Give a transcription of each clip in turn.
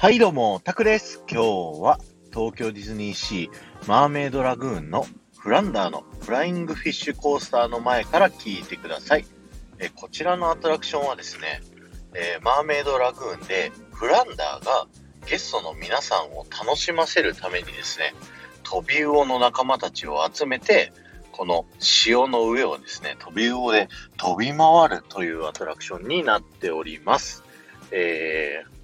はいどうも、タクです。今日は東京ディズニーシーマーメイドラグーンのフランダーのフライングフィッシュコースターの前から聞いてください。えこちらのアトラクションはですね、えーマーメイドラグーンでフランダーがゲストの皆さんを楽しませるためにですね、飛び魚の仲間たちを集めて、この潮の上をですね、飛び魚で飛び回るというアトラクションになっております。えー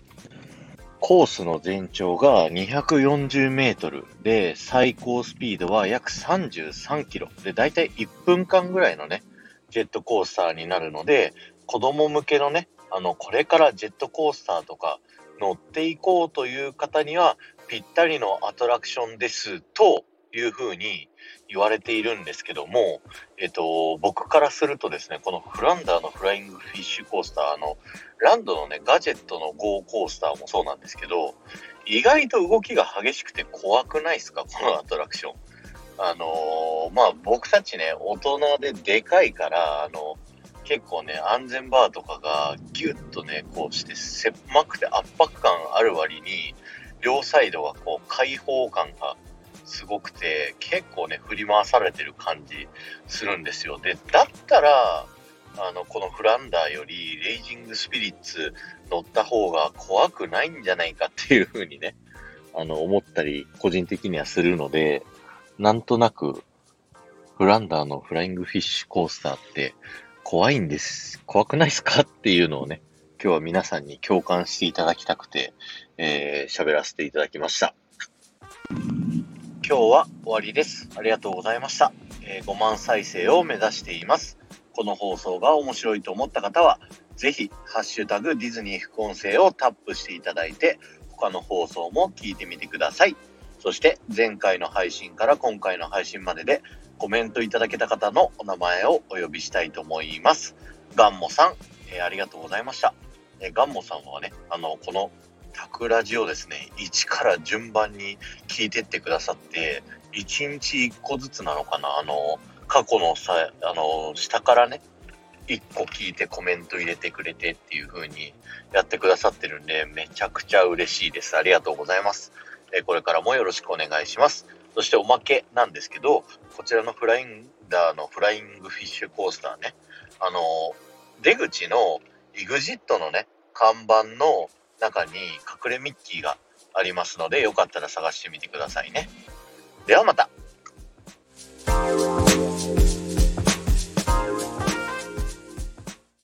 コースの全長が240メートルで、最高スピードは約33キロ。で、だいたい1分間ぐらいのね、ジェットコースターになるので、子供向けのね、あの、これからジェットコースターとか乗っていこうという方にはぴったりのアトラクションですというふうに言われているんですけども、えっと、僕からするとですね、このフランダーのフライングフィッシュコースター、の、ランドのね、ガジェットの GO コースターもそうなんですけど、意外と動きが激しくて怖くないですかこのアトラクション。あのまあ、僕たちね、大人ででかいから、あの、結構ね、安全バーとかがギュッとね、こうして狭くて圧迫感ある割に、両サイドがこう開放感がすごくて、結構ね、振り回されてる感じするんですよ。で、だったら、あの、このフランダーより、レイジングスピリッツ乗った方が怖くないんじゃないかっていう風にね、あの、思ったり、個人的にはするので、なんとなく、フランダーのフライングフィッシュコースターって怖いんです。怖くないですかっていうのをね、今日は皆さんに共感していただきたくて、えー、喋らせていただきました。今日は終わりです。ありがとうございました。えー5万再生を目指しています。この放送が面白いと思った方は、ぜひ、ハッシュタグディズニー副音声をタップしていただいて、他の放送も聞いてみてください。そして、前回の配信から今回の配信までで、コメントいただけた方のお名前をお呼びしたいと思います。ガンモさん、えーありがとうございました。えーガンモさんはね、あの、このタクラジをですね、1から順番に聞いてってくださって、1日1個ずつなのかなあの、過去のさ、あの、下からね、1個聞いてコメント入れてくれてっていう風にやってくださってるんで、めちゃくちゃ嬉しいです。ありがとうございます。えこれからもよろしくお願いします。そしておまけなんですけど、こちらのフラインダーのフライングフィッシュコースターね、あの、出口の EXIT のね、看板の中に隠れミッキーがありますので、よかったら探してみてくださいね。ではまた。